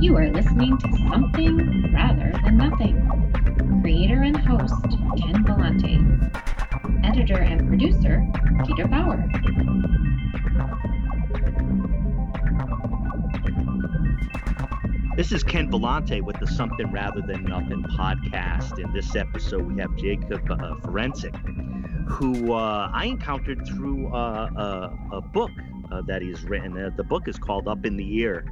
You are listening to Something Rather Than Nothing. Creator and host Ken Vellante. Editor and producer Peter Bauer. This is Ken Vellante with the Something Rather Than Nothing podcast. In this episode, we have Jacob uh, Ferencik, who uh, I encountered through uh, a, a, book uh, that he's written. Uh, the book is called Up in the Air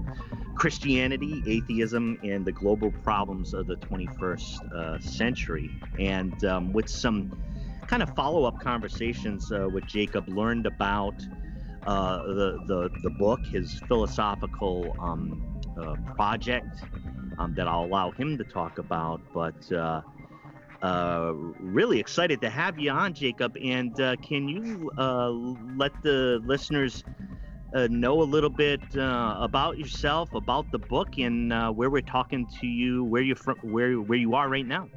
Christianity, Atheism, and the Global Problems of the 21st uh, Century. And um, with some kind of follow up conversations with Jacob, learned about the, the, the book, his philosophical. Um, uh, project um, that I'll allow him to talk about. But uh, uh, really excited to have you on, Jacob. And uh, can you uh, let the listeners uh, know a little bit about yourself, about the book, and where we're talking to you, where you from, where where you are right now?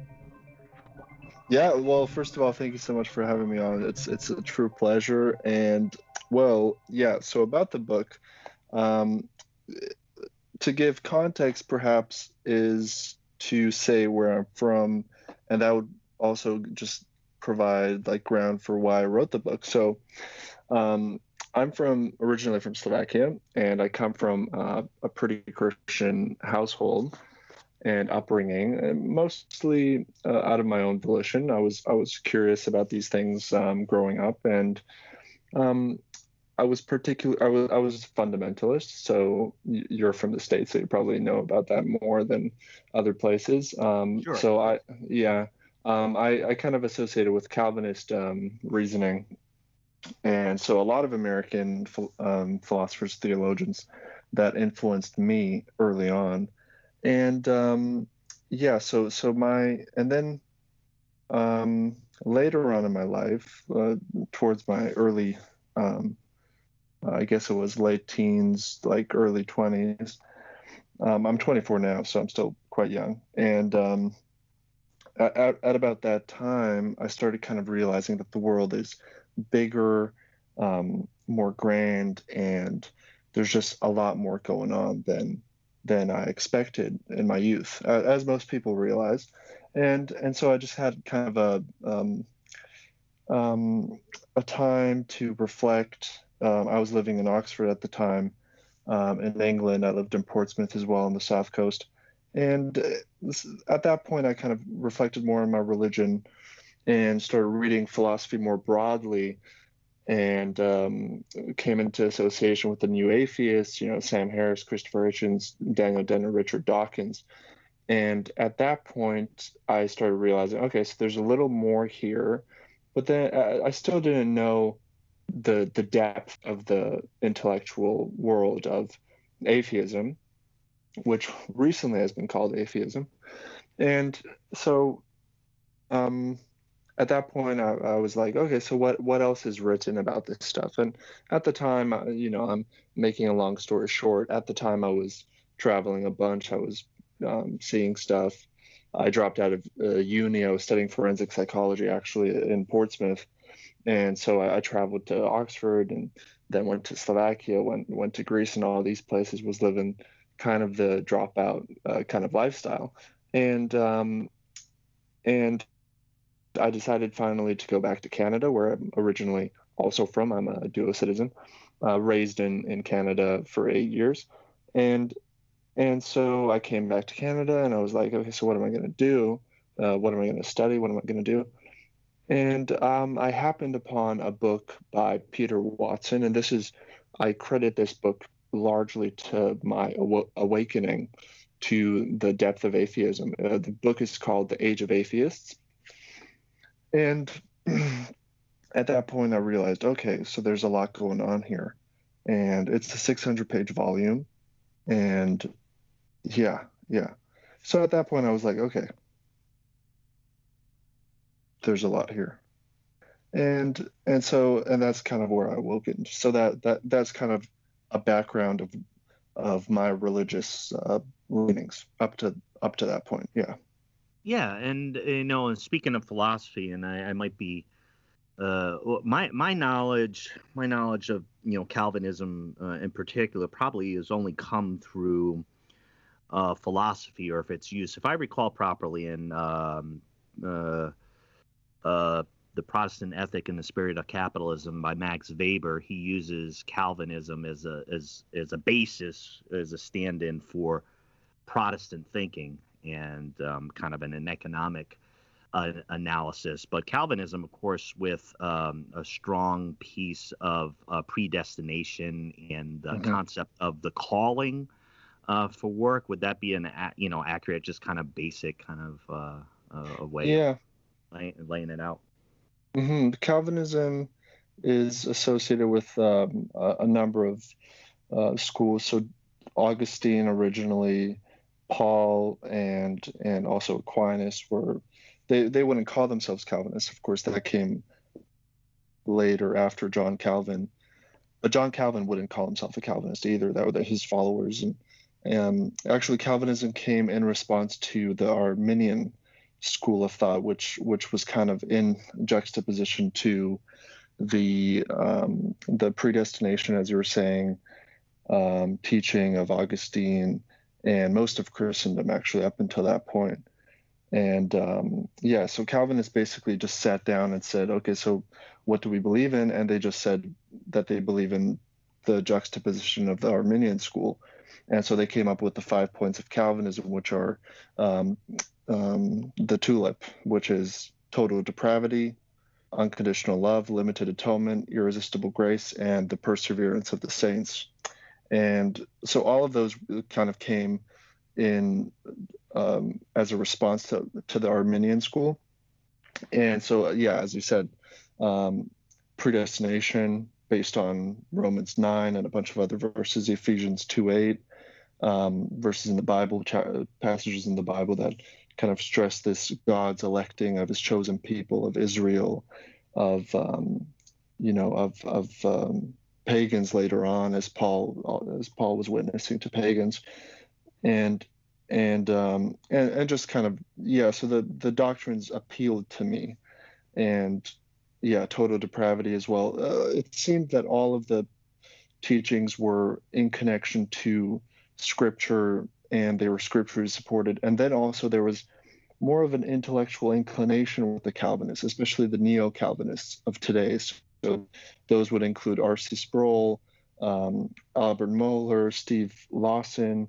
Yeah, well, first of all, thank you so much for having me on. It's it's a true pleasure. And well, yeah. So about the book, um, to give context, perhaps, is to say where I'm from, and that would also just provide like ground for why I wrote the book. So, um, I'm from originally from Slovakia, and I come from uh, a pretty Christian household and upbringing, and mostly uh, out of my own volition. I was I was curious about these things um, growing up, and um, I was particular. I was I was fundamentalist. So you're from the states, so you probably know about that more than other places. Um, sure. So I yeah, um, I I kind of associated with Calvinist um, reasoning, and so a lot of American um, philosophers, theologians, that influenced me early on, and um, yeah. So so my and then um, later on in my life, uh, towards my early um, I guess it was late teens, like early 20s. Um, I'm 24 now, so I'm still quite young. And um, at, at, about that time, I started kind of realizing that the world is bigger, um, more grand, and there's just a lot more going on than than I expected in my youth, as most people realize. And and so I just had kind of a um, um, a time to reflect um, I was living in Oxford at the time um, in England. I lived in Portsmouth as well on the south coast. And uh, at that point, I kind of reflected more on my religion and started reading philosophy more broadly and um, came into association with the new atheists, you know, Sam Harris, Christopher Hitchens, Daniel Dennett, Richard Dawkins. And at that point, I started realizing, okay, so there's a little more here, but then uh, I still didn't know the the depth of the intellectual world of atheism, which recently has been called atheism, and so um, at that point I, I, was like, okay, so what what else is written about this stuff? And at the time, you know, I'm making a long story short. At the time, I was traveling a bunch. I was um, seeing stuff. I dropped out of uh, uni. I was studying forensic psychology actually in Portsmouth and so I, I, traveled to Oxford and then went to Slovakia, went went to Greece, and all these places. Was living kind of the dropout uh, kind of lifestyle, and um, and I decided finally to go back to Canada, where I'm originally also from. I'm a dual citizen, uh, raised in in Canada for eight years, and and so I came back to Canada, and I was like, okay, so what am I going to do? Uh, what am I going to study? What am I going to do? And um, I happened upon a book by Peter Watson, and this is, I credit this book largely to my aw- awakening to the depth of atheism. Uh, the book is called The Age of Atheists. And at that point, I realized, okay, so there's a lot going on here. And it's a 600 page volume. And yeah, yeah. So at that point, I was like, okay, there's a lot here and and so and that's kind of where i into so that that that's kind of a background of of my religious uh, leanings up to up to that point yeah yeah and you know speaking of philosophy and i, I might be uh, my my knowledge my knowledge of you know calvinism uh, in particular probably has only come through uh, philosophy or if it's use. If I recall properly, in um, uh, uh, the Protestant Ethic and the Spirit of Capitalism by Max Weber, he uses Calvinism as a as as a basis as a stand-in for Protestant thinking and um, kind of an, an economic uh, analysis. But Calvinism, of course, with um, a strong piece of uh, predestination and the mm-hmm. concept of the calling uh, for work. Would that be an you know accurate, just kind of basic kind of uh, uh, a way? Yeah. Laying, laying it out. Mm-hmm. Calvinism is associated with um, a, a, number of uh, schools. So Augustine originally, Paul, and and also Aquinas were they they wouldn't call themselves Calvinists. Of course, that came later after John Calvin. But John Calvin wouldn't call himself a Calvinist either. That were his followers. And, and actually, Calvinism came in response to the Arminian school of thought, which which was kind of in juxtaposition to the um, the predestination, as you were saying, um, teaching of Augustine and most of Christendom actually up until that point. And um, yeah, so Calvin Calvinists basically just sat down and said, okay, so what do we believe in? And they just said that they believe in the juxtaposition of the Arminian school. And so they came up with the five points of Calvinism, which are um, um, the tulip, which is total depravity, unconditional love, limited atonement, irresistible grace, and the perseverance of the saints. And so all of those kind of came in um, as a response to, to the Arminian school. And so, yeah, as you said, um, predestination based on Romans 9 and a bunch of other verses, Ephesians 2 8, um, verses in the Bible, passages in the Bible that kind of stress this God's electing of his chosen people, of Israel, of, um, you know, of, of um, pagans later on, as Paul, as Paul was witnessing to pagans. And and um, and and just kind of yeah. So the the doctrines appealed to me, and yeah, total depravity as well. Uh, it seemed that all of the teachings were in connection to scripture and they were scripturally supported. And then also there was more of an intellectual inclination with the Calvinists, especially the neo Calvinists of today. So those would include R.C. Sproul, um, Albert Mohler, Steve Lawson,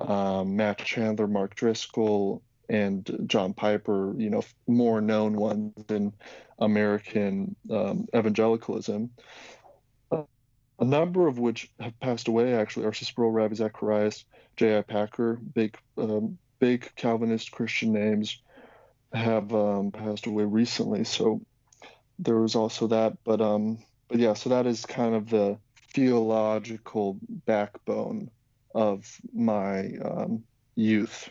um, Matt Chandler, Mark Driscoll, and John Piper, you know, more known ones in American um, evangelicalism. A number of which have passed away, actually. R.C. Sproul, Ravi Zacharias, J.I. Packer, big, um, big Calvinist Christian names, have um, passed away recently. So there was also that. But, um, but yeah, so that is kind of the theological backbone of my um, youth.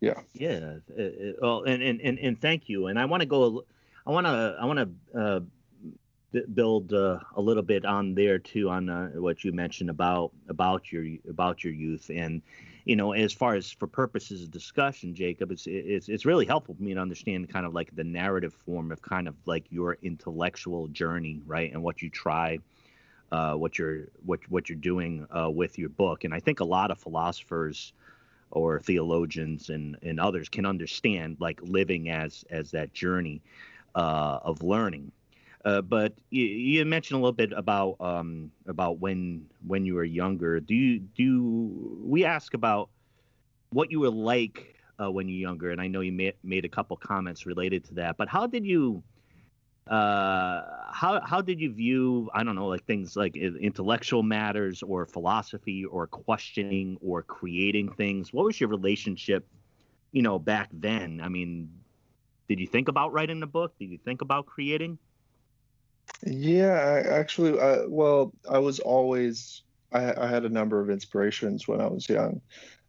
Yeah. Yeah. Uh, uh, well, and, and, and, and thank you. And I want to go, I want to, I want to uh, build uh, a little bit on there too, on uh, what you mentioned about, about your, about your youth. And, you know, as far as for purposes of discussion, Jacob, it's, it's, it's really helpful for me to understand kind of like the narrative form of kind of like your intellectual journey, right. And what you try, uh, what you're what what you're doing uh, with your book. And I think a lot of philosophers or theologians and, and others can understand like living as as that journey uh, of learning. Uh, but you, you, mentioned a little bit about um, about when when you were younger. Do you do we ask about what you were like uh, when you were younger? And I know you made made a couple comments related to that. But how did you uh, how how did you view I don't know like things like intellectual matters or philosophy or questioning or creating things? What was your relationship, you know, back then? I mean, did you think about writing a book? Did you think about creating? Yeah, I, actually, I, well, I was always I, I had a number of inspirations when I was young,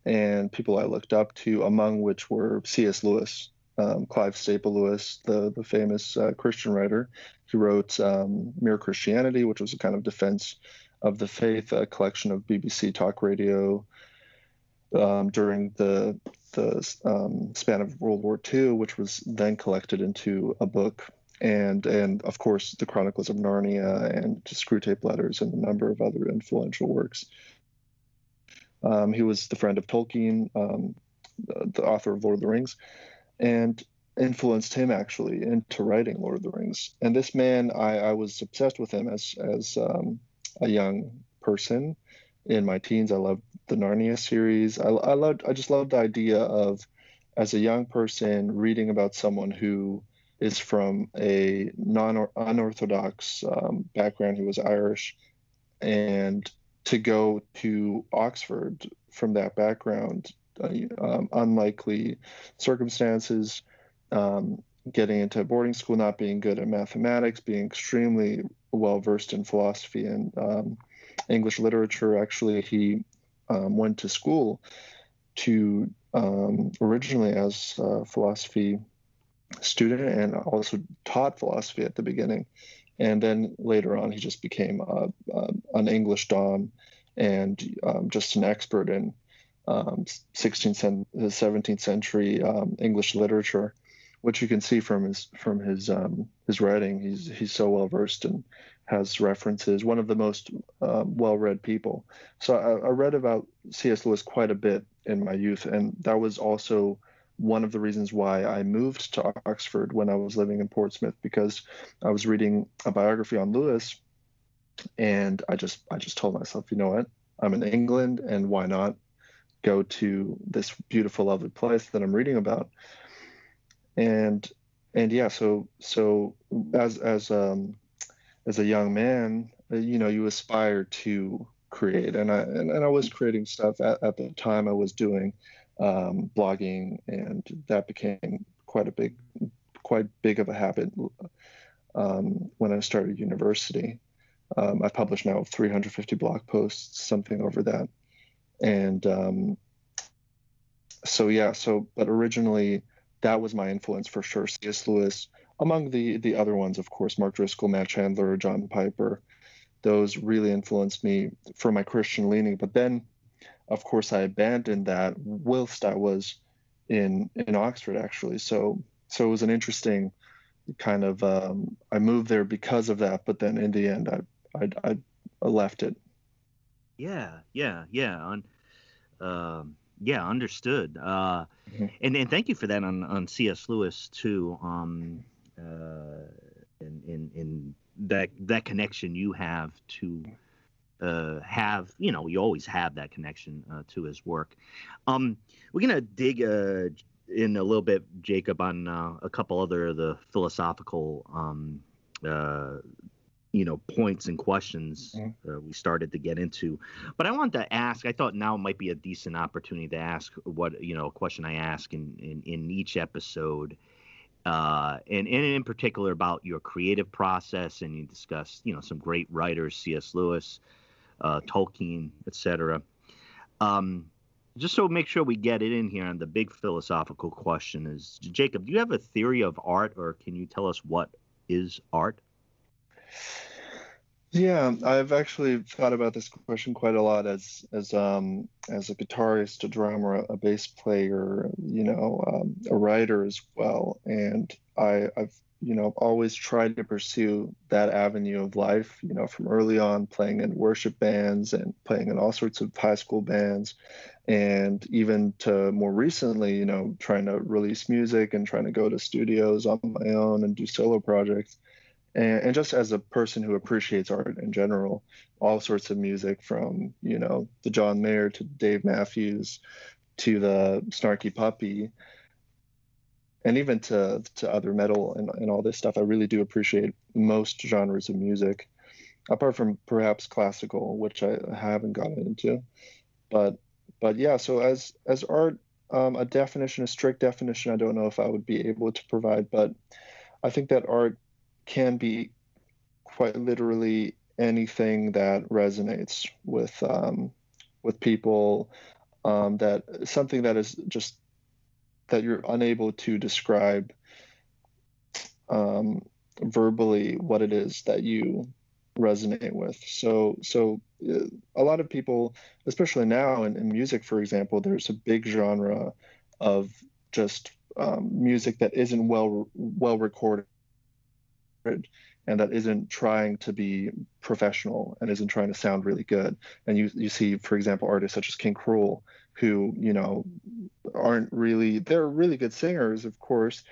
and people I looked up to, among which were C.S. Lewis um, Clive Staple Lewis, the the famous uh, Christian writer. He wrote um, Mere Christianity, which was a kind of defense of the faith, a collection of BBC talk radio um, during the the um, span of World War II, which was then collected into a book. And, and of course, the Chronicles of Narnia and Screwtape Letters and a number of other influential works. Um, he was the friend of Tolkien, um, the, the, author of Lord of the Rings, and influenced him actually into writing Lord of the Rings. And this man, I, I was obsessed with him as as um, a young person in my teens. I loved the Narnia series. I, I loved, I just loved the idea of, as a young person, reading about someone who is from a non unorthodox um, background. He was Irish, and to go to Oxford from that background, uh, um, unlikely circumstances, um, getting into boarding school, not being good at mathematics, being extremely well versed in philosophy and um, English literature. Actually, he um, went to school to um, originally as a philosophy student and also taught philosophy at the beginning. And then later on, he just became uh, uh, an English don and um, just an expert in 16th, um, 17th century um, English literature which you can see from his from his um, his writing. He's he's so well versed and has references. One of the most um, well read people. So I, I, read about C.S. Lewis quite a bit in my youth, and that was also one of the reasons why I moved to Oxford when I was living in Portsmouth because I was reading a biography on Lewis, and I just I just told myself, you know what, I'm in England, and why not go to this beautiful, lovely place that I'm reading about? And and yeah so so as as um as a young man uh, you know you aspire to create. And i and, and i was creating stuff at, at the time i was doing um, blogging and that became quite a big quite big of a habit um, when i started university um, i published now 350 blog posts something over that and um, so yeah so but originally that was my influence for sure. C.S. Lewis, among the the other ones, of course, Mark Driscoll, Matt Chandler, John Piper, those really influenced me for my Christian leaning. But then, of course, I abandoned that whilst I was in in Oxford, actually. So so it was an interesting kind of. Um, I moved there because of that, but then in the end, I I, I left it. Yeah, yeah, yeah. On. Um yeah, understood. Uh, mm-hmm. and and thank you for that on on C.S. Lewis too. Um, uh, in, in in that that connection you have to uh, have you know you always have that connection uh, to his work. Um, we're gonna dig uh, in a little bit, Jacob, on uh, a couple other of the philosophical um, uh, you know points and questions mm-hmm. uh, we started to get into but i wanted to ask i thought now might be a decent opportunity to ask what you know a question i ask in in, in each episode uh, and, and in particular about your creative process and you discuss you know some great writers cs lewis uh, tolkien etc um, just so make sure we get it in here on the big philosophical question is jacob do you have a theory of art or can you tell us what is art yeah, I've actually thought about this question quite a lot as as um as a guitarist, a drummer, a bass player, you know, um, a writer as well. And I, I've you know always tried to pursue that avenue of life. You know, from early on playing in worship bands and playing in all sorts of high school bands, and even to more recently, you know, trying to release music and trying to go to studios on my own and do solo projects and, and just as a person who appreciates art in general, all sorts of music from you know the John Mayer to Dave Matthews to the Snarky Puppy, and even to to other metal and, and all this stuff. I really do appreciate most genres of music, apart from perhaps classical, which I haven't gotten into. But but yeah, so as as art, um, a definition, a strict definition, I don't know if I would be able to provide, but I think that art can be quite literally anything that resonates with um, with people um, that something that is just that you're unable to describe um, verbally what it is that you resonate with. So so uh, a lot of people especially now in, in music for example there's a big genre of just um, music that isn't well well recorded and that isn't trying to be professional and isn't trying to sound really good. And you you see, for example, artists such as King Krule, who you know aren't really they're really good singers, of course,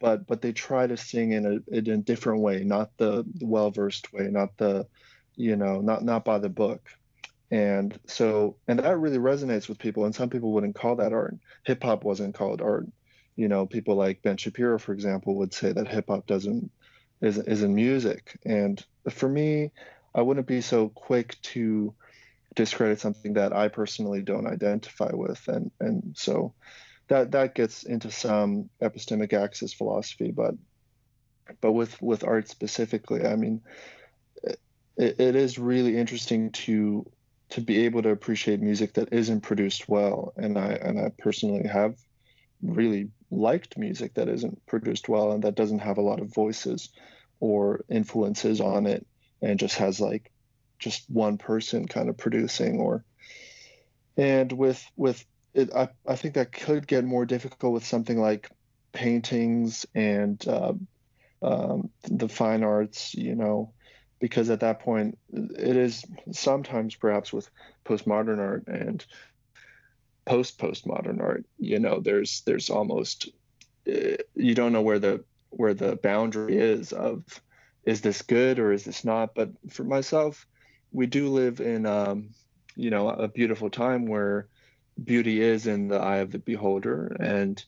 but but they try to sing in a in a different way, not the well versed way, not the you know not not by the book. And so and that really resonates with people. And some people wouldn't call that art. Hip hop wasn't called art. You know, people like Ben Shapiro, for example, would say that hip hop doesn't is is in music. And for me, I wouldn't be so quick to discredit something that I personally don't identify with. And and so that that gets into some epistemic axis philosophy, but but with with art specifically, I mean, it, it is really interesting to to be able to appreciate music that isn't produced well, and I and I personally have really liked music that isn't produced well and that doesn't have a lot of voices or influences on it and just has like just one person kind of producing or and with with it I, I think that could get more difficult with something like paintings and uh, um, the fine arts you know because at that point it is sometimes perhaps with postmodern art and post postmodern art you know there's there's almost uh, you don't know where the where the boundary is of is this good or is this not? But for myself we do live in um, you know a beautiful time where beauty is in the eye of the beholder. And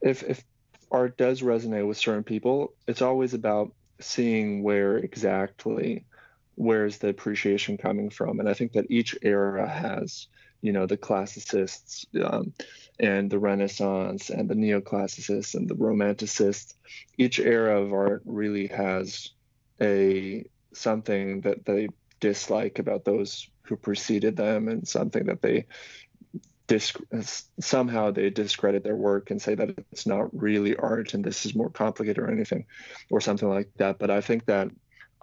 if if art does resonate with certain people it's always about seeing where exactly where's the appreciation coming from. And i think that each era has you know the classicists um, and the renaissance and the neoclassicists and the romanticists. Each era of art really has a something that they dislike about those who preceded them and something that they disc- somehow they discredit their work and say that it's not really art and this is more complicated or anything or something like that. But i think that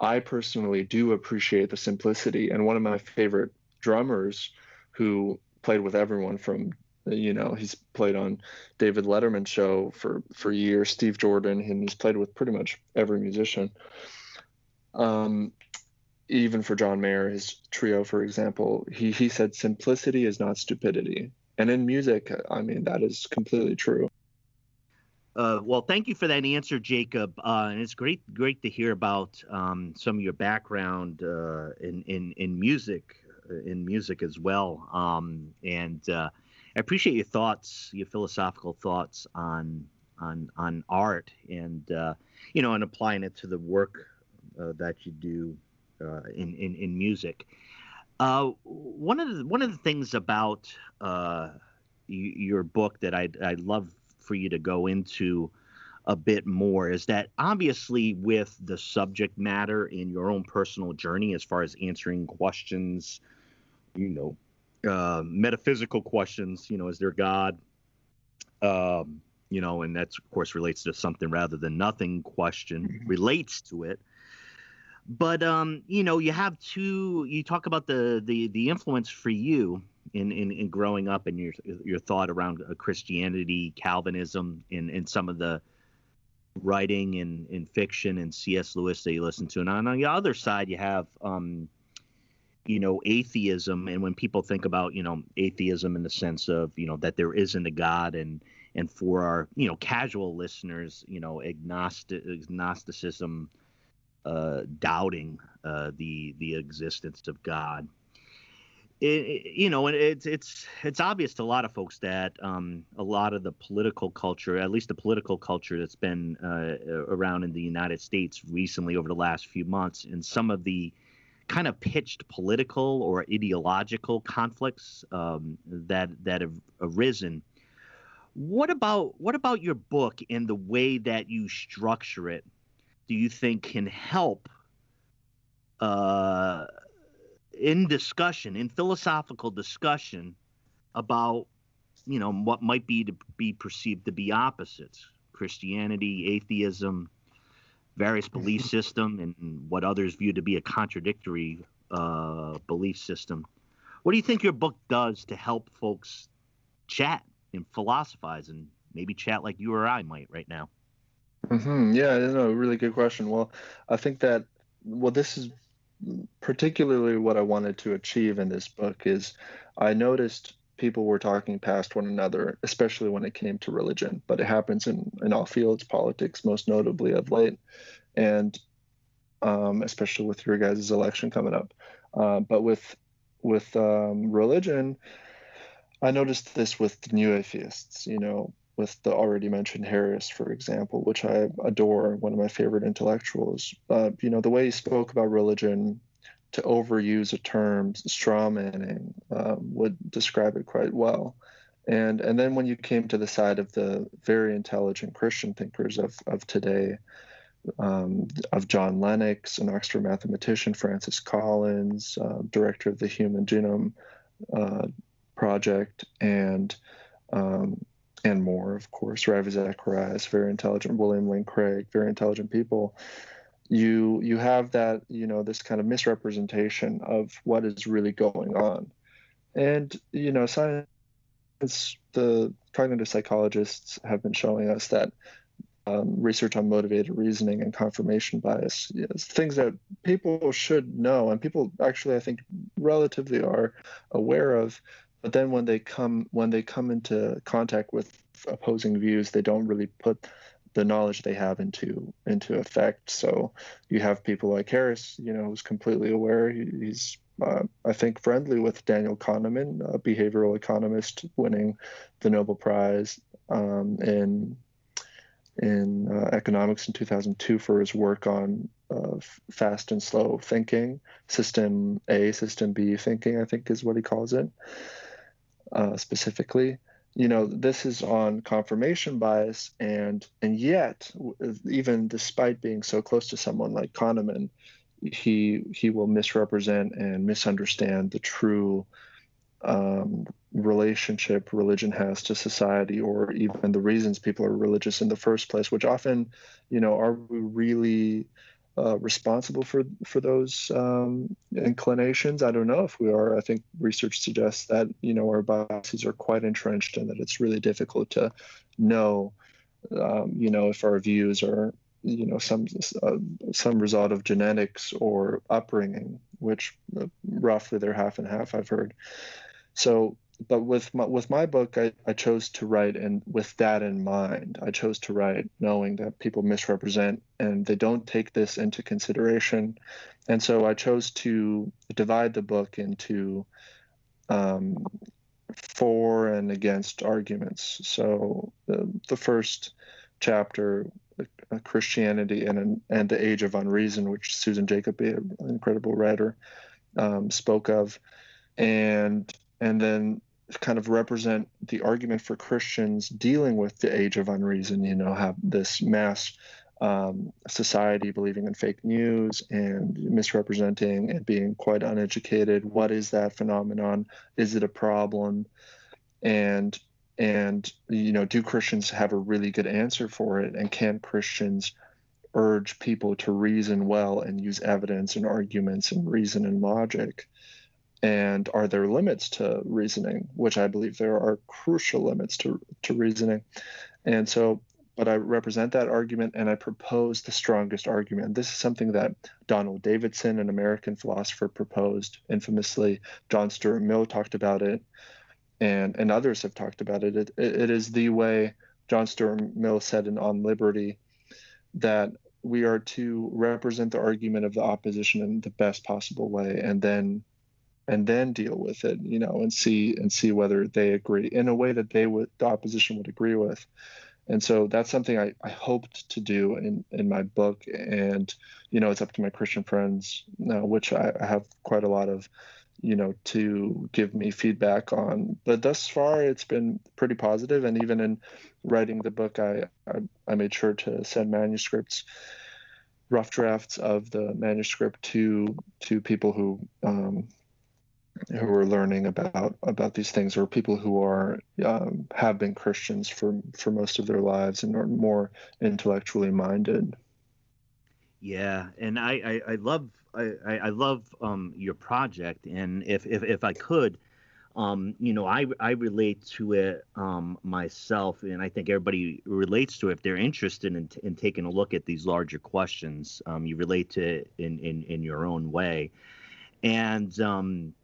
i personally do appreciate the simplicity. And one of my favorite drummers who played with everyone from you know he's played on david letterman show for for years steve jordan and he's played with pretty much every musician. Um, even for john mayer his trio for example he he said simplicity is not stupidity. And in music i mean that is completely true. Uh, well, thank you for that answer, Jacob. Uh, and it's great, great to hear about um, some of your background uh, in, in in music in music as well. Um, and uh, I appreciate your thoughts, your philosophical thoughts on on on art, and uh, you know, and applying it to the work uh, that you do uh, in, in in music. Uh, one of the one of the things about uh, your book that I'd I'd love for you to go into a bit more is that obviously with the subject matter in your own personal journey as far as answering questions you know, uh, metaphysical questions. You know, is there God? Um, you know, and that's of course relates to something rather than nothing question mm-hmm. relates to it. But um, you know, you have two. You talk about the the the influence for you in in, in growing up and your your thought around uh, Christianity, Calvinism, in in some of the writing in in fiction and C.S. Lewis that you listen to, and on the other side you have um, you know atheism and when people think about you know atheism in the sense of you know that there isn't a god and and for our you know casual listeners you know agnostic agnosticism uh, doubting uh, the the existence of god. It, it, you know and it's it's it's obvious to a lot of folks that um, a lot of the political culture at least the political culture that's been uh, around in the united states recently over the last few months and some of the kind of pitched political or ideological conflicts um, that that have arisen. What about what about your book and the way that you structure it? Do you think can help uh, in discussion, in philosophical discussion about you know what might be to be perceived to be opposites: Christianity, atheism, various belief system and what others view to be a contradictory uh, belief system. What do you think your book does to help folks chat and philosophize and maybe chat like you or I might right now? Mm-hmm. Yeah, no, really good question. Well, I think that well, this is particularly what I wanted to achieve in this book is I noticed people were talking past one another, especially when it came to religion. But it happens in, in all fields, politics most notably of late, and um, especially with your guys' election coming up. Uh, but with with um, religion, I noticed this with the new atheists. You know, with the already mentioned Harris, for example, which I adore, one of my favorite intellectuals. Uh, you know, the way he spoke about religion to overuse a term, straw manning, um, would describe it quite well. And and then when you came to the side of the very intelligent Christian thinkers of of today, um, of John Lennox, an Oxford mathematician, Francis Collins, uh, director of the Human Genome uh, Project, and um, and more, of course, Ravi Zacharias, very intelligent, William Lane Craig, very intelligent people you you have that you know this kind of misrepresentation of what is really going on. And you know science the cognitive psychologists have been showing us that um, research on motivated reasoning and confirmation bias things that people should know and people actually i think relatively are aware of. But then when they come when they come into contact with opposing views they don't really put the knowledge they have into into effect. So you have people like Harris, you know, who's completely aware. he's uh, I think friendly with Daniel Kahneman, a behavioral economist, winning the Nobel Prize um, in in uh, economics in 2002 for his work on uh, fast and slow thinking, system A, system B thinking, I think is what he calls it uh, specifically you know this is on confirmation bias and and yet even despite being so close to someone like kahneman he he will misrepresent and misunderstand the true um, relationship religion has to society or even the reasons people are religious in the first place which often you know are we really uh, responsible for for those um, inclinations. I don't know if we are. I think research suggests that you know our biases are quite entrenched and that it's really difficult to know, um, you know, if our views are you know some uh, some result of genetics or upbringing, which uh, roughly they're half and half. I've heard. So but with my, with my book, I, I chose to write and with that in mind, I chose to write knowing that people misrepresent and they don't take this into consideration, and so I chose to divide the book into um, for and against arguments. So the, the first chapter, uh, Christianity and and the Age of Unreason, which Susan Jacoby, an incredible writer, um, spoke of, and and then kind of represent the argument for Christians dealing with the age of unreason, you know, have this mass um, society believing in fake news and misrepresenting and being quite uneducated. What is that phenomenon? Is it a problem? And and you know, do Christians have a really good answer for it? And can Christians urge people to reason well and use evidence and arguments and reason and logic? And are there limits to reasoning which i believe there are crucial limits to, to reasoning. And so but i represent that argument and i propose the strongest argument. This is something that donald davidson an american philosopher proposed infamously. John stuart mill talked about it and and others have talked about it. It, it is the way john stuart mill said in on liberty that we are to represent the argument of the opposition in the best possible way and then and then deal with it, you know, and see and see whether they agree in a way that they would the opposition would agree with. And so that's something I, I hoped to do in, in my book. And, you know, it's up to my Christian friends, uh, which I, I have quite a lot of, you know, to give me feedback on. But thus far, it's been pretty positive. And even in writing the book, I, I, I made sure to send manuscripts rough drafts of the manuscript to to people who um, who are learning about about these things or people who are um, have been Christians for for most of their lives and are more intellectually minded. Yeah, and I I, I love I, I love um, your project, and if if if I could. um, you know, I I relate to it um, myself, and I think everybody relates to it if they're interested in, in taking a look at these larger questions. Um, you relate to it in, in in your own way, and um,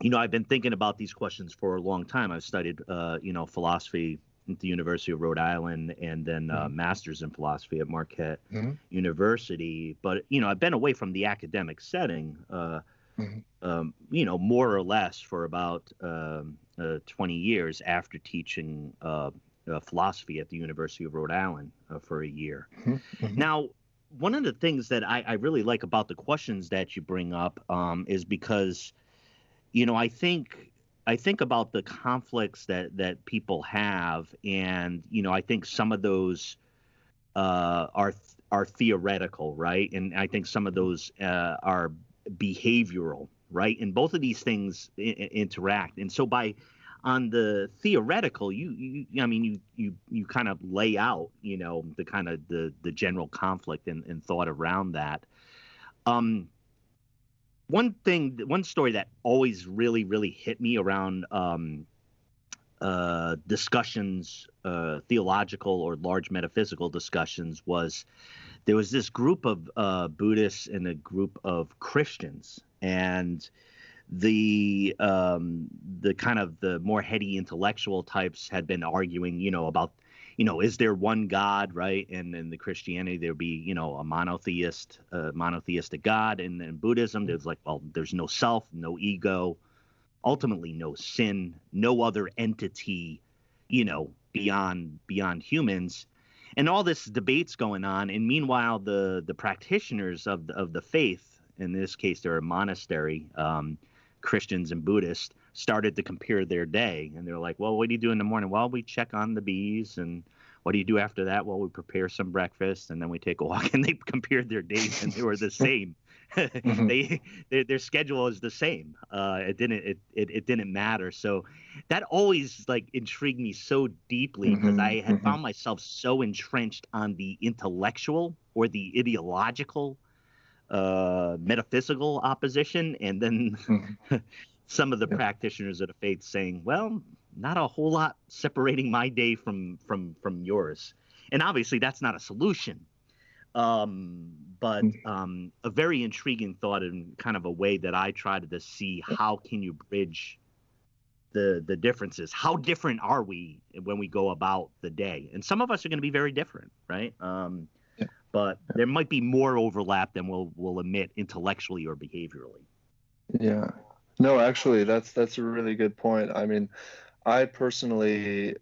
you know, I've been thinking about these questions for a long time. I've studied, uh, you know, philosophy at the University of Rhode Island, and then uh, mm-hmm. masters in philosophy at Marquette mm-hmm. University. But you know, I've been away from the academic setting. Uh, mm-hmm. um, you know, more or less for about um, uh, 20 years after teaching uh, uh, philosophy at the University of Rhode Island uh, for a year. Mm-hmm. mm-hmm. Now, one of the things that I, I, really like about the questions that you bring up um, is because, you know, I think I think about the conflicts that that people have, and you know, I think some of those uh, are are theoretical, right? And I think some of those uh, are behavioral, right? And both of these things I- interact. And so by on the theoretical, you, you I mean, you you you kind of lay out, you know, the kind of the the general conflict and, and thought around that. Um, one thing, one story that always really really hit me around um, uh, discussions, uh, theological or large metaphysical discussions, was there was this group of uh, Buddhists and a group of Christians, and the um, the kind of the more heady intellectual types had been arguing, you know, about you know, is there one God, right? And in the Christianity, there'd be, you know, a monotheist, uh, monotheistic God. And in Buddhism, there's like, well, there's no self, no ego, ultimately no sin, no other entity, you know, beyond beyond humans and all this debates going on. And meanwhile, the the practitioners of the, of the faith, in this case, they're a monastery, um, Christians and Buddhists, started to compare their day. And they're like, "Well, what do you do in the morning? Well, we check on the bees and." What do you do after that? Well, we prepare some breakfast and then we take a walk. And they compared their days and they were the same. mm-hmm. they their, their, schedule is the same. Uh, it didn't it, it, it didn't matter. So that always like intrigued me so deeply because mm-hmm. I had mm-hmm. found myself so entrenched on the intellectual or the ideological uh, metaphysical opposition, and then mm-hmm. Some of the yeah. practitioners of the faith saying, "Well, not a whole lot separating my day from from from yours." And obviously, that's not a solution. Um, but mm. um, a very intriguing thought in kind of a way that I tried to see how can you bridge the the differences. How different are we when we go about the day? And some of us are going to be very different, right? Um, yeah. But there might be more overlap than we'll we'll admit intellectually or behaviorally. Yeah. No, actually, that's that's a really good point. I mean, I personally,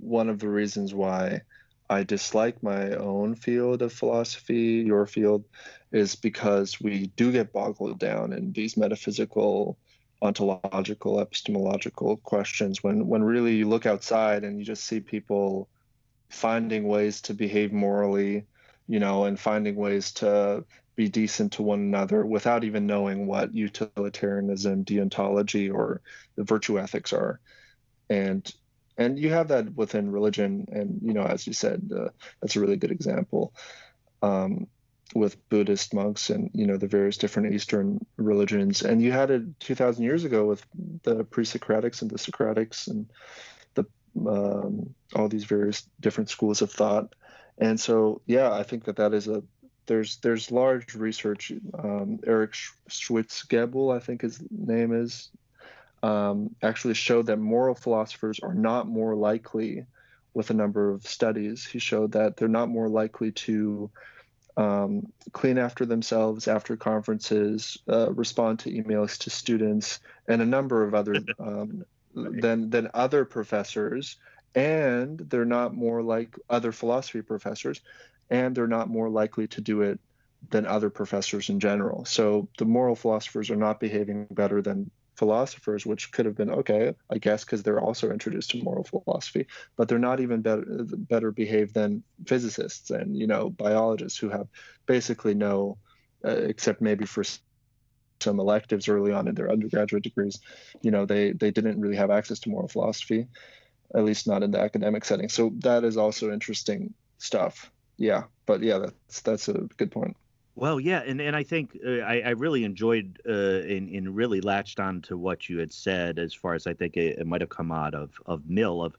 one of the reasons why I dislike my own field of philosophy, your field, is because we do get boggled down in these metaphysical, ontological, epistemological questions when when really you look outside and you just see people finding ways to behave morally, you know, and finding ways to be decent to one another without even knowing what utilitarianism, deontology, or the virtue ethics are. And and you have that within religion and you know as you said uh, that's a really good example um, with buddhist monks and you know the various different eastern religions and you had it 2000 years ago with the pre-socratics and the socratics and the um, all these various different schools of thought and so yeah i think that that is a there's there's large research um, eric schwitzgebel i think his name is um, actually showed that moral philosophers are not more likely, with a number of studies, he showed that they're not more likely to um, clean after themselves after conferences, uh, respond to emails to students, and a number of other um, than than other professors. And they're not more like other philosophy professors, and they're not more likely to do it than other professors in general. So the moral philosophers are not behaving better than philosophers, which could have been okay, I guess, because they're also introduced to moral philosophy, but they're not even better better behaved than physicists and you know biologists who have basically no, uh, except maybe for some electives early on in their undergraduate degrees, you know they they didn't really have access to moral philosophy, at least not in the academic setting. So that is also interesting stuff. Yeah, but yeah, that's that's a good point. Well, yeah, and, and I think uh, I, I really enjoyed uh, and, and really latched on to what you had said as far as I think it, it might have come out of, of Mill of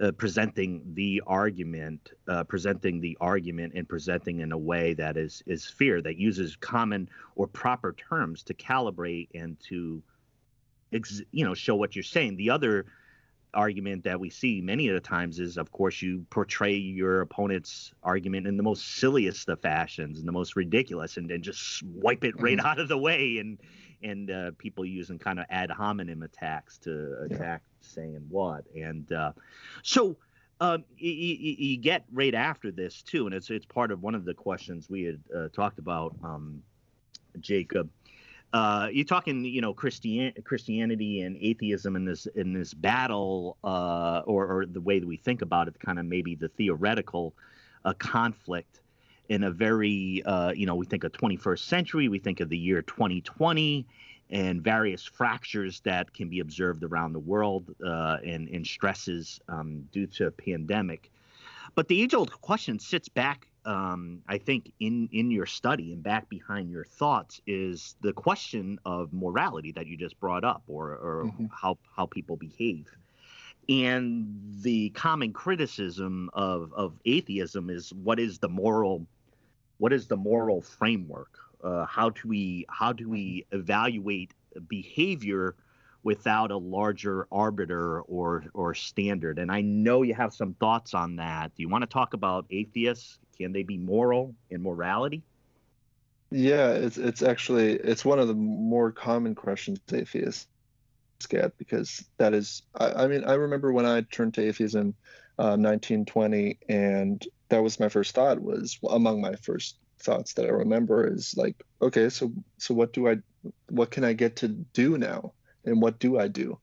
uh, presenting the argument, uh, presenting the argument and presenting in a way that is is fair, that uses common or proper terms to calibrate and to, ex, you know, show what you're saying. The other argument that we see many of the times is, of course, you portray your opponent's argument in the most silliest of fashions and the most ridiculous, and then just wipe it right mm-hmm. out of the way. And and uh, people using kind of ad hominem attacks to attack yeah. saying what. And uh, so um, you, you, get right after this too, and it's it's part of one of the questions we had uh, talked about, um, Jacob uh, you're talking, you know, Christian Christianity and atheism in this in this battle, uh, or, or the way that we think about it, kind of maybe the theoretical uh, conflict in a very, uh, you know, we think of 21st century, we think of the year 2020, and various fractures that can be observed around the world uh, and, and stresses um, due to a pandemic. But the age-old question sits back um, I think in in your study and back behind your thoughts is the question of morality that you just brought up, or or mm-hmm. how how people behave. And the common criticism of of atheism is what is the moral what is the moral framework? Uh, how do we how do we evaluate behavior without a larger arbiter or or standard? And I know you have some thoughts on that. Do you want to talk about atheists can they be moral in morality? Yeah, it's it's actually it's one of the more common questions atheists get because that is I, I mean I remember when I turned to atheism, uh, 1920, and that was my first thought was among my first thoughts that I remember is like okay so so what do I what can I get to do now and what do I do?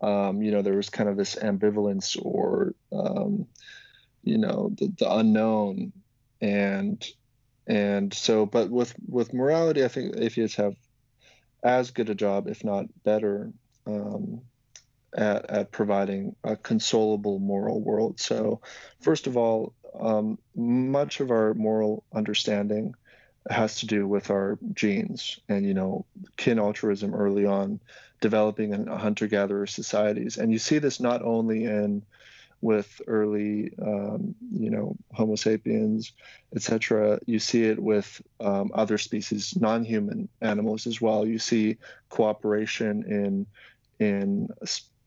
Um, you know there was kind of this ambivalence or um, you know the, the unknown and and so but with with morality i think atheists have as good a job if not better um, at, at providing a consolable moral world. So first of all um, much of our moral understanding has to do with our genes. And you know kin altruism early on developing in hunter-gatherer societies. And you see this not only in with early, um, you know, Homo sapiens, etc. You see it with um, other species, non-human animals as well. You see cooperation in in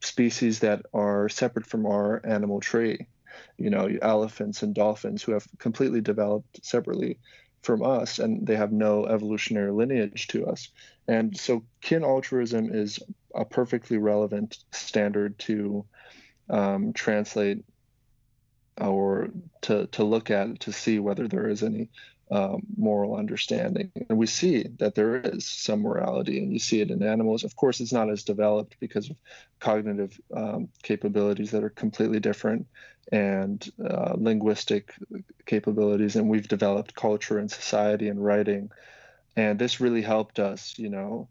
species that are separate from our animal tree. You know, elephants and dolphins who have completely developed separately from us, and they have no evolutionary lineage to us. And so, kin altruism is a perfectly relevant standard to um, translate or to, to look at to see whether there is any um, moral understanding. And we see that there is some morality, and you see it in animals. Of course, it's not as developed because of cognitive um, capabilities that are completely different and uh, linguistic capabilities. And we've developed culture and society and writing. And this really helped us, you know,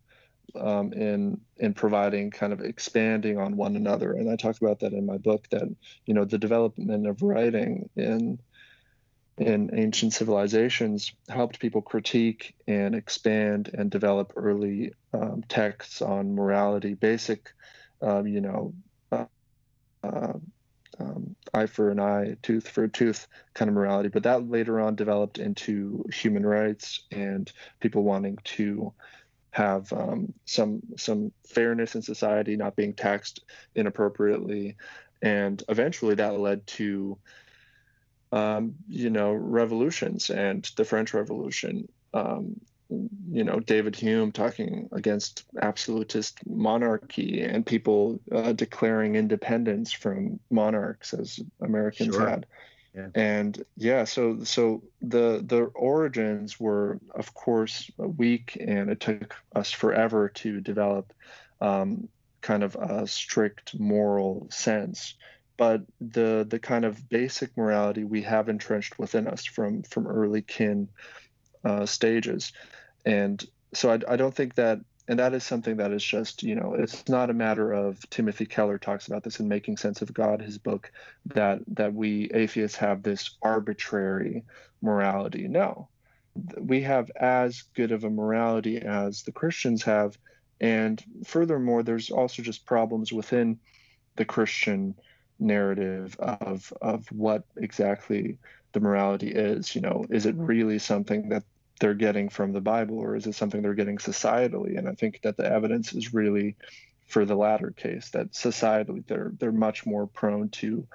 um, in in providing kind of expanding on one another. And I talked about that in my book that you know the development of writing in in ancient civilizations helped people critique and expand and develop early um, texts on morality, basic, um, you know, uh, uh, um, eye for an eye, tooth for a tooth kind of morality. But that later on developed into human rights and people wanting to have um, some some fairness in society, not being taxed inappropriately, and eventually that led to um, you know revolutions and the French Revolution. Um, you know David Hume talking against absolutist monarchy and people uh, declaring independence from monarchs as Americans sure. had. Yeah. And yeah, so so the the origins were of course weak, and it took us forever to develop um, kind of a strict moral sense. But the the kind of basic morality we have entrenched within us from from early kin uh, stages, and so I, I don't think that and that is something that is just you know it's not a matter of timothy keller talks about this in making sense of god his book that that we atheists have this arbitrary morality no we have as good of a morality as the Christians have. And furthermore, there's also just problems within the Christian narrative of of what exactly the morality is. You know, is it really something that they're getting from the Bible, or is it something they're getting societally? And I think that the evidence is really for the latter case that societally they're they're much more prone to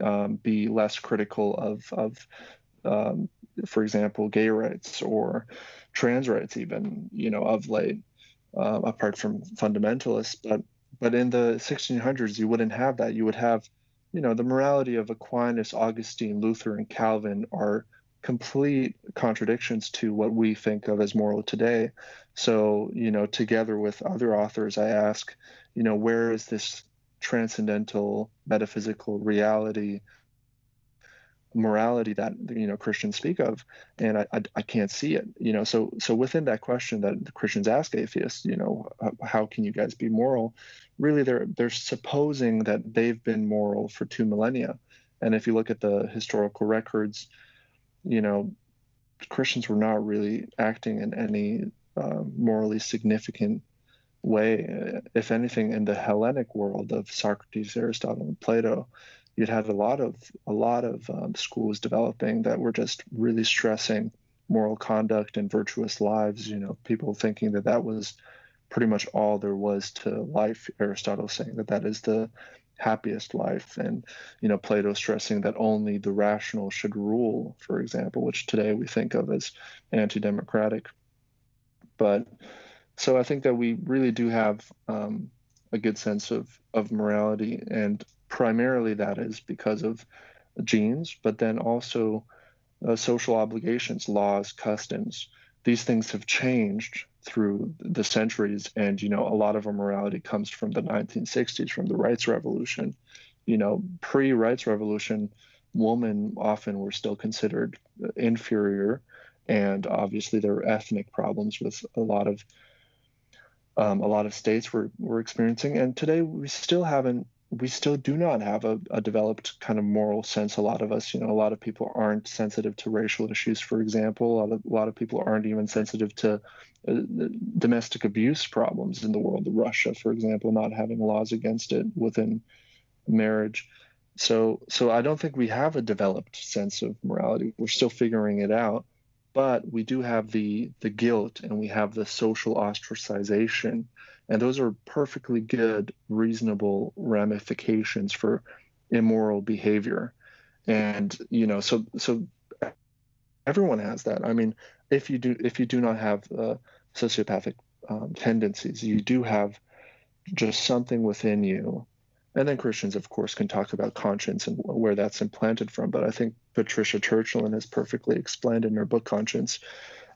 um, be less critical of of um, for example gay rights or trans rights even you know of late uh, apart from fundamentalists but but in the 1600s you wouldn't have that you would have you know the morality of aquinas augustine luther and calvin are complete contradictions to what we think of as moral today. So, you know, together with other authors, I ask, you know, where is this transcendental metaphysical reality, morality that you know Christians speak of, and I, I, I can't see it. You know, so so within that question that the Christians ask atheists, you know, how can you guys be moral? Really, they're they're supposing that they've been moral for two millennia, and if you look at the historical records you know, Christians were not really acting in any uh, morally significant way. If anything, in the Hellenic world of Socrates, Aristotle, and Plato, you'd had a lot of a lot of um, schools developing that were just really stressing moral conduct and virtuous lives. You know, people thinking that that was pretty much all there was to life. Aristotle saying that that is the happiest life. And you know plato stressing that only the rational should rule for example which today we think of as anti-democratic. But so i think that we really do have um, a good sense of of morality and primarily that is because of genes but then also uh, social obligations laws customs. These things have changed through the centuries and you know a lot of our morality comes from the 1960s from the rights revolution. You know pre-rights revolution women often were still considered inferior and obviously there were ethnic problems with a lot of um, a lot of states were, were experiencing and today we still haven't we still do not have a, a, developed kind of moral sense. A lot of us, you know, a lot of people aren't sensitive to racial issues, for example. A lot of, a lot of people aren't even sensitive to uh, domestic abuse problems in the world. Russia, for example, not having laws against it within marriage. So, so I don't think we have a developed sense of morality. We're still figuring it out, but we do have the the guilt and we have the social ostracization and those are perfectly good, reasonable ramifications for immoral behavior. And, you know, so, so everyone has that. I mean, if you do, if you do not have uh, sociopathic um, tendencies, you do have just something within you. And then Christians, of course, can talk about conscience and where that's implanted from. But I think Patricia Churchland has perfectly explained in her book Conscience,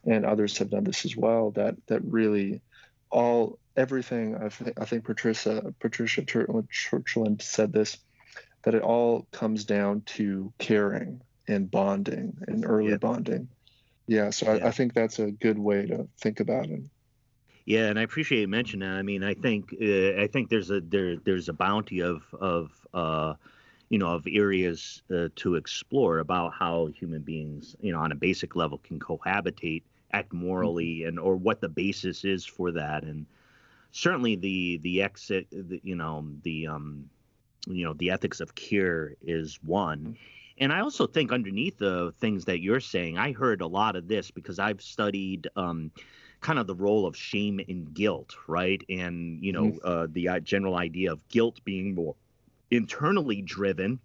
and others have done this as well. That that really all everything I, th- I think Patricia Patricia Churchland said this that it all comes down to caring and bonding and early yeah. bonding. Yeah, so yeah. I, I, think that's a good way to think about it. Yeah, and I appreciate you mentioning that. I mean, I think uh, I think there's a there there's a bounty of of uh, you know of areas uh, to explore about how human beings you know on a basic level can cohabitate, act morally, mm-hmm. and or what the basis is for that, and certainly the the exit, the, you know, the um, you know, the ethics of cure is one. And I also think underneath the things that you're saying, I heard a lot of this because I've studied um, kind of the role of shame and guilt, right? And you know, mm-hmm. uh, the uh, general idea of guilt being more internally driven,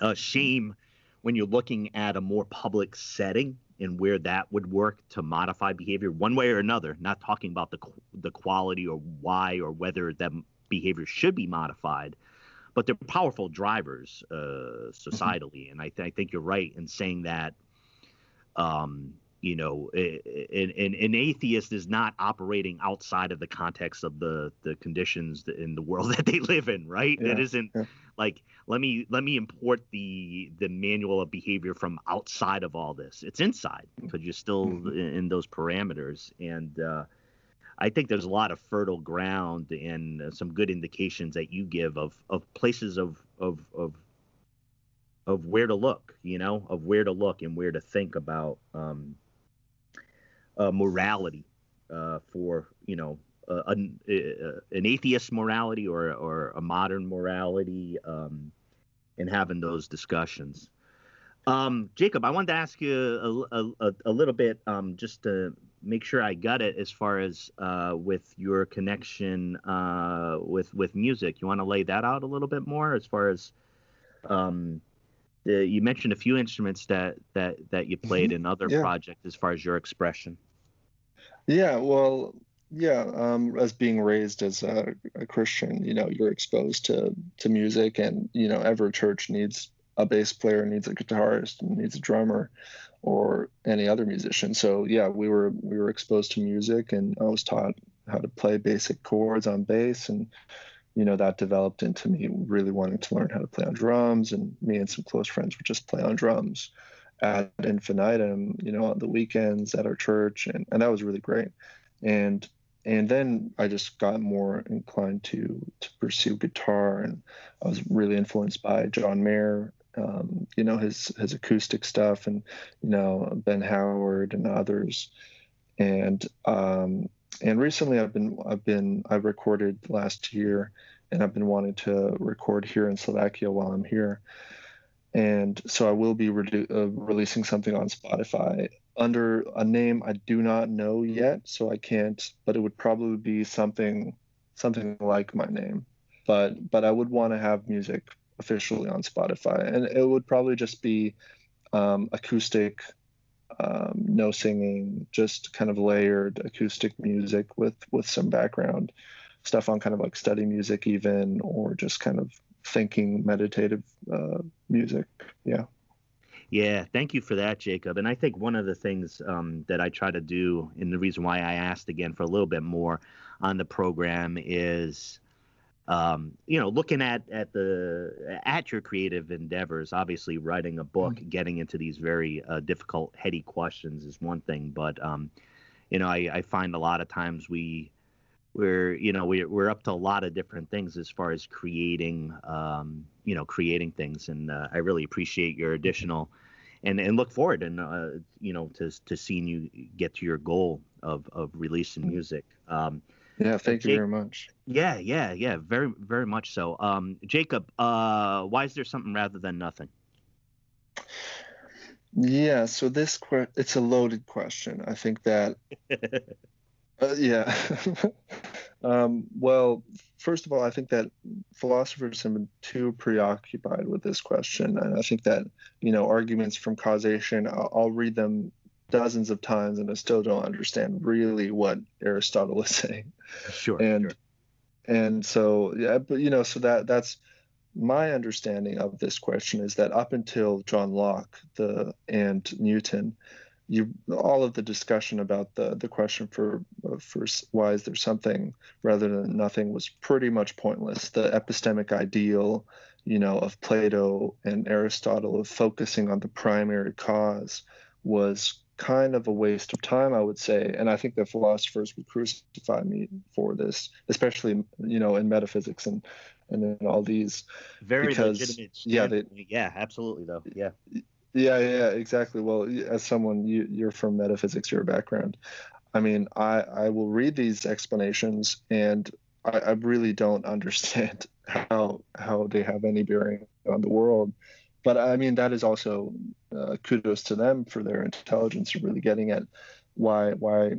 uh, shame when you're looking at a more public setting and where that would work to modify behavior one way or another not talking about the the quality or why or whether that behavior should be modified but they're powerful drivers uh, mm-hmm. societally and I, th- I, think you're right in saying that um, you know an, an, an, atheist is not operating outside of the context of the the conditions in the world that they live in right yeah, it isn't yeah. like let me let me import the the manual of behavior from outside of all this it's inside because you're still mm-hmm. in, in, those parameters and uh, I think there's a lot of fertile ground and uh, some good indications that you give of of places of of of of where to look, you know, of where to look and where to think about um, uh, morality uh, for you know uh, an, an atheist morality or or a modern morality, um, and having those discussions. Um, Jacob, I wanted to ask you a, a, a little bit um, just to make sure I got it as far as uh, with your connection uh, with with music. You want to lay that out a little bit more as far as um, the, you mentioned a few instruments that that that you played mm-hmm. in other yeah. projects as far as your expression. Yeah, well, yeah. Um, as being raised as a, a Christian, you know, you're exposed to to music, and you know, every church needs a bass player, needs a guitarist, needs a drummer, or any other musician. So yeah, we were we were exposed to music, and I was taught how to play basic chords on bass, and you know that developed into me really wanting to learn how to play on drums. And me and some close friends would just play on drums ad infinitum, you know, on the weekends at our church, and and that was really great. And and then I just got more inclined to to pursue guitar, and I was really influenced by John Mayer um, you know his his acoustic stuff and you know Ben Howard and others and um, and recently I've been I've been I recorded last year and I've been wanting to record here in Slovakia while I'm here. And so I will be uh, releasing something on Spotify under a name I do not know yet so I can't but it would probably be something something like my name. But but I would want to have music officially on Spotify, and it would probably just be um, acoustic, um, no singing, just kind of layered acoustic music with with some background stuff on kind of like study music even, or just kind of thinking meditative uh, music. Yeah. Yeah, thank you for that, Jacob. And I think one of the things um, that I try to do, and the reason why I asked again for a little bit more on the program is um, you know, looking at at the at your creative endeavors, obviously writing a book, mm-hmm. getting into these very uh, difficult, heady questions is one thing, but um, you know, I, I find a lot of times we we're you know we're, we're up to a lot of different things as far as creating um, you know creating things, and uh, I really appreciate your additional. And, and look forward and uh, you know to to seeing you get to your goal of of releasing mm-hmm. music. Um, yeah, thank Jake, you very much. Yeah, yeah, yeah, very, very much so. Um, Jacob, uh, why is there something rather than nothing? Yeah, so this que- it's a loaded question. I think that, uh, yeah. um, well, first of all, I think that philosophers have been too preoccupied with this question, and I think that you know arguments from causation. I'll, I'll read them dozens of times and I still don't understand really what Aristotle is saying. Sure. And sure. and so yeah, but you know, so that that's my understanding of this question is that up until John Locke the and Newton, you all of the discussion about the the question for for why is there something rather than nothing was pretty much pointless. The epistemic ideal, you know, of Plato and Aristotle of focusing on the primary cause was kind of a waste of time, I would say. And I think that philosophers would crucify me for this, especially you know in metaphysics and and in all these. Very because, legitimate. Yeah, they, yeah, absolutely though. Yeah. Yeah, yeah, exactly. Well, as someone you you're from metaphysics, your background. I mean, I I will read these explanations and I, I really don't understand how how they have any bearing on the world but I mean that is also uh, kudos to them for their intelligence of really getting at why why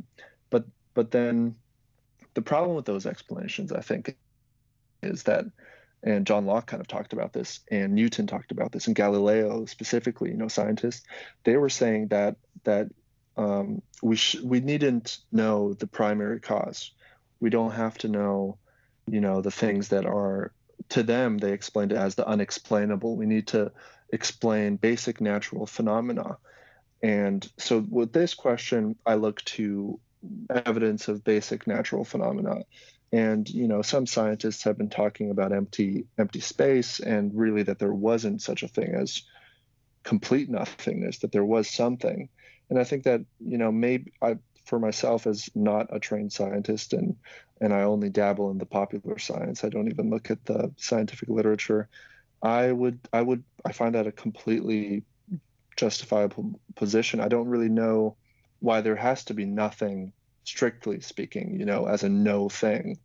but but then the problem with those explanations I think is that and John Locke kind of talked about this and Newton talked about this and Galileo specifically you know scientists they were saying that that um, we sh- we needn't know the primary cause. We don't have to know you know the things that are to them they explained it as the unexplainable. We need to explain basic natural phenomena. And so with this question, I look to evidence of basic natural phenomena. And you know, some scientists have been talking about empty empty space and really that there wasn't such a thing as complete nothingness, that there was something. And I think that, you know, maybe I for myself as not a trained scientist and and I only dabble in the popular science. I don't even look at the scientific literature. I would I would I find that a completely justifiable position. I don't really know why there has to be nothing strictly speaking, you know, as a no thing.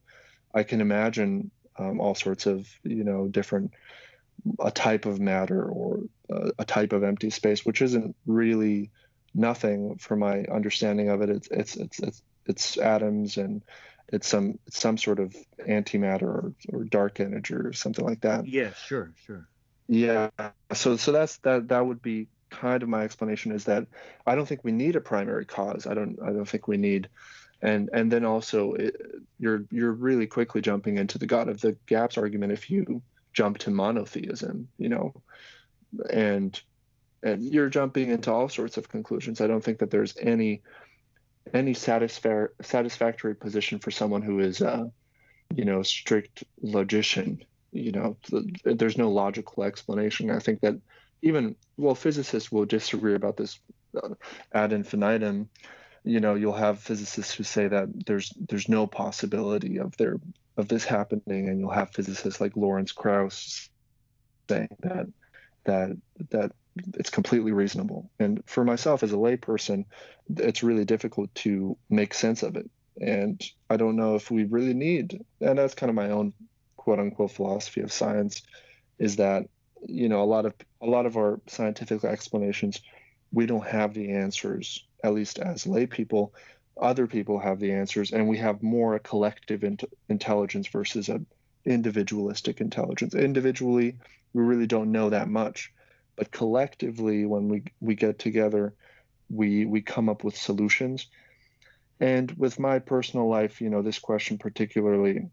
I can imagine um, all sorts of, you know, different a type of matter or uh, a type of empty space, which isn't really nothing for my understanding of it. It's it's it's it's, it's atoms and it's some it's some sort of antimatter or, or dark energy or something like that. Yeah, sure, sure. Yeah. So so that's that that would be kind of my explanation is that I don't think we need a primary cause. I don't I don't think we need and and then also it, you're you're really quickly jumping into the god of the gaps argument if you jump to monotheism, you know, and and you're jumping into all sorts of conclusions. I don't think that there's any any satisfa- satisfactory position for someone who is, uh, you know, strict logician. You know, there's no logical explanation. I think that even well, physicists will disagree about this uh, ad infinitum. You know, you'll have physicists who say that there's there's no possibility of there of this happening, and you'll have physicists like Lawrence Krauss saying that that that it's completely reasonable. And for myself as a layperson, it's really difficult to make sense of it. And I don't know if we really need, and that's kind of my own quote unquote philosophy of science, is that you know a lot of a lot of our scientific explanations, we don't have the answers. At least as lay people, other people have the answers, and we have more a collective int- intelligence versus a individualistic intelligence. Individually, we really don't know that much but collectively when we we get together we we come up with solutions. And with my personal life you know this question particularly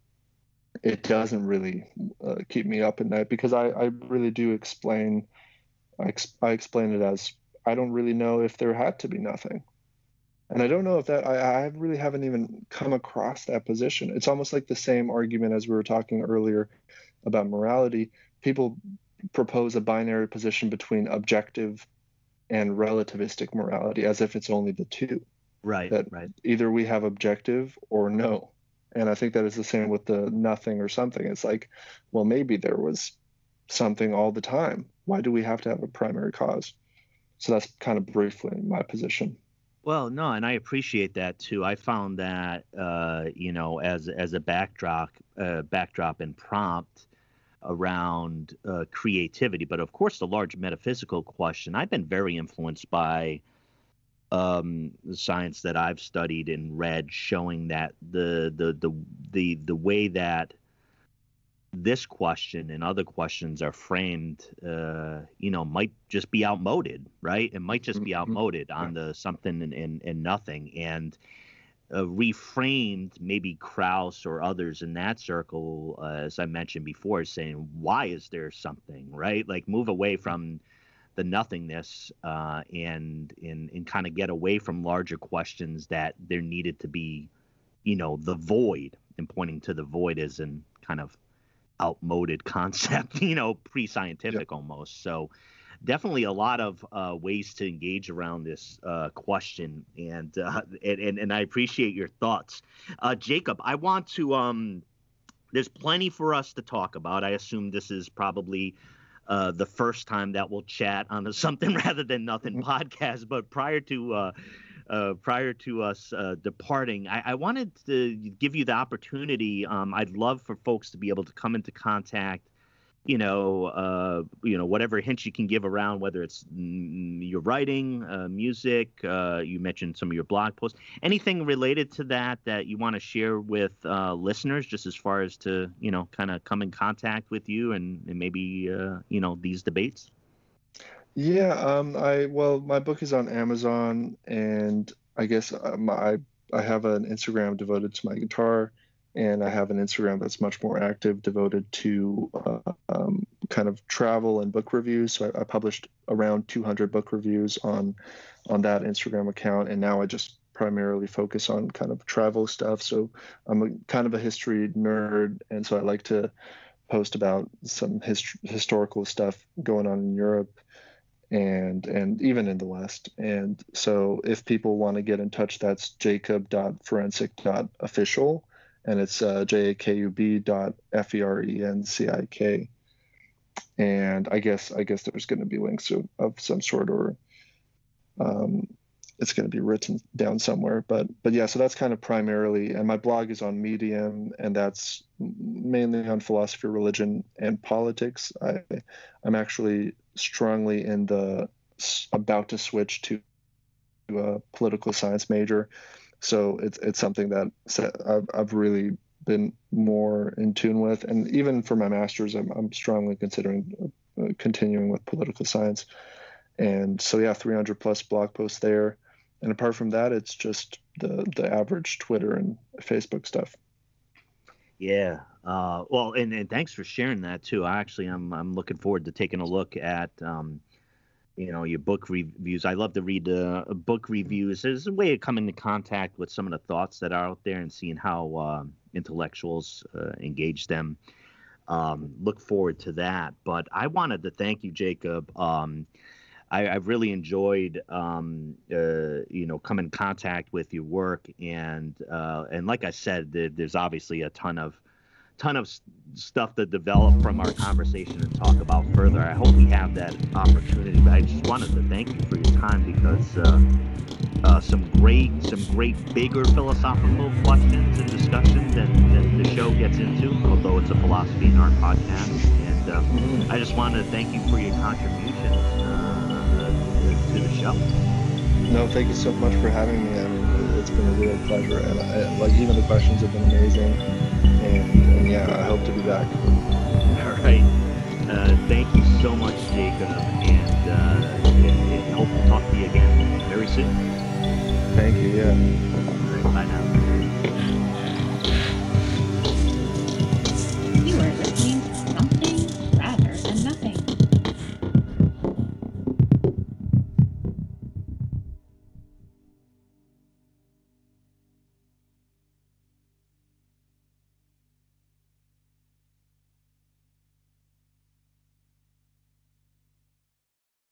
it doesn't really uh, keep me up at night because I, I really do explain I, I explain it as I don't really know if there had to be nothing. And I don't know if that I, I really haven't even come across that position. It's almost like the same argument as we were talking earlier about morality. People propose a binary position between objective and relativistic morality as if it's only the two. Right. That right. either we have objective or no. And I think that is the same with the nothing or something. It's like, well, maybe there was something all the time. Why do we have to have a primary cause? So that's kind of briefly my position. Well, no, and I appreciate that too. I found that, uh, you know, as as a backdrop, uh, backdrop and prompt, around uh, creativity. But of course, the large metaphysical question, I've been very influenced by um, the science that I've studied and read, showing that the the the the the way that this question and other questions are framed, uh, you know, might just be outmoded, right? It might just be mm-hmm. outmoded on the something and, and, and nothing. And uh, reframed maybe Krauss or others in that circle, uh, as I mentioned before, saying, why is there something, right? Like move away from the nothingness uh, and, and, and kind of get away from larger questions that there needed to be, you know, the void and pointing to the void as an kind of outmoded concept, you know, pre-scientific yep. almost. So, definitely a lot of uh, ways to engage around this uh, question, and, uh, and, and I appreciate your thoughts, uh, Jacob. I want to. Um, there's plenty for us to talk about. I assume this is probably uh, the first time that we'll chat on a something rather than nothing mm-hmm. podcast. But prior to uh, uh, prior to us uh, departing, I, I, wanted to give you the opportunity. Um, I'd love for folks to be able to come into contact you know, uh, you know, whatever hints you can give around, whether it's your writing, uh, music. Uh, you mentioned some of your blog posts. Anything related to that that you want to share with uh, listeners, just as far as to you know, kind of come in contact with you and, and maybe uh, you know these debates. Yeah, um, I well, my book is on Amazon, and I guess um, I I have an Instagram devoted to my guitar and I have an Instagram that's much more active, devoted to uh, um, kind of travel and book reviews. So I, I, published around 200 book reviews on on that Instagram account, and now I just primarily focus on kind of travel stuff. So I'm a, kind of a history nerd, and so I like to post about some hist- historical stuff going on in Europe and and even in the West. And so if people want to get in touch, that's jacob.ferencik.official and it's uh, jakub dot f e r e n c i k. And I guess I guess there's going to be links of, of some sort or um, it's going to be written down somewhere. But but yeah, so that's kind of primarily, and my blog is on Medium, and that's mainly on philosophy, religion, and politics. I I'm actually strongly in the about to switch to a political science major, so it's it's something that I've I've really been more in tune with, and even for my master's, I'm I'm strongly considering uh, continuing with political science. And so yeah, 300 plus blog posts there and apart from that, it's just the the average Twitter and Facebook stuff. Yeah. Uh, well, and, and thanks for sharing that too. I actually, I'm I'm looking forward to taking a look at, um, you know, your book reviews. I love to read uh, book reviews. It's a way of coming into contact with some of the thoughts that are out there and seeing how uh, intellectuals uh, engage them. Um, look forward to that. But I wanted to thank you, Jacob. Um, I, really enjoyed, um, uh, you know, come in contact with your work, and uh, and like I said, there, there's obviously a ton of ton of stuff to develop from our conversation and talk about further. I hope we have that opportunity. But I just wanted to thank you for your time because uh, uh, some great, some great bigger philosophical questions and discussions that, that the show gets into, although it's a philosophy in our podcast. And uh, I just wanted to thank you for your contributions to the show. No, thank you so much for having me. I mean, it's been a real pleasure, and I, like even the questions have been amazing and, and yeah, I hope to be back. All right. Uh, thank you so much, Jacob, and, uh, and, and hope to talk to you again very soon. Thank you. Yeah. All right, bye now.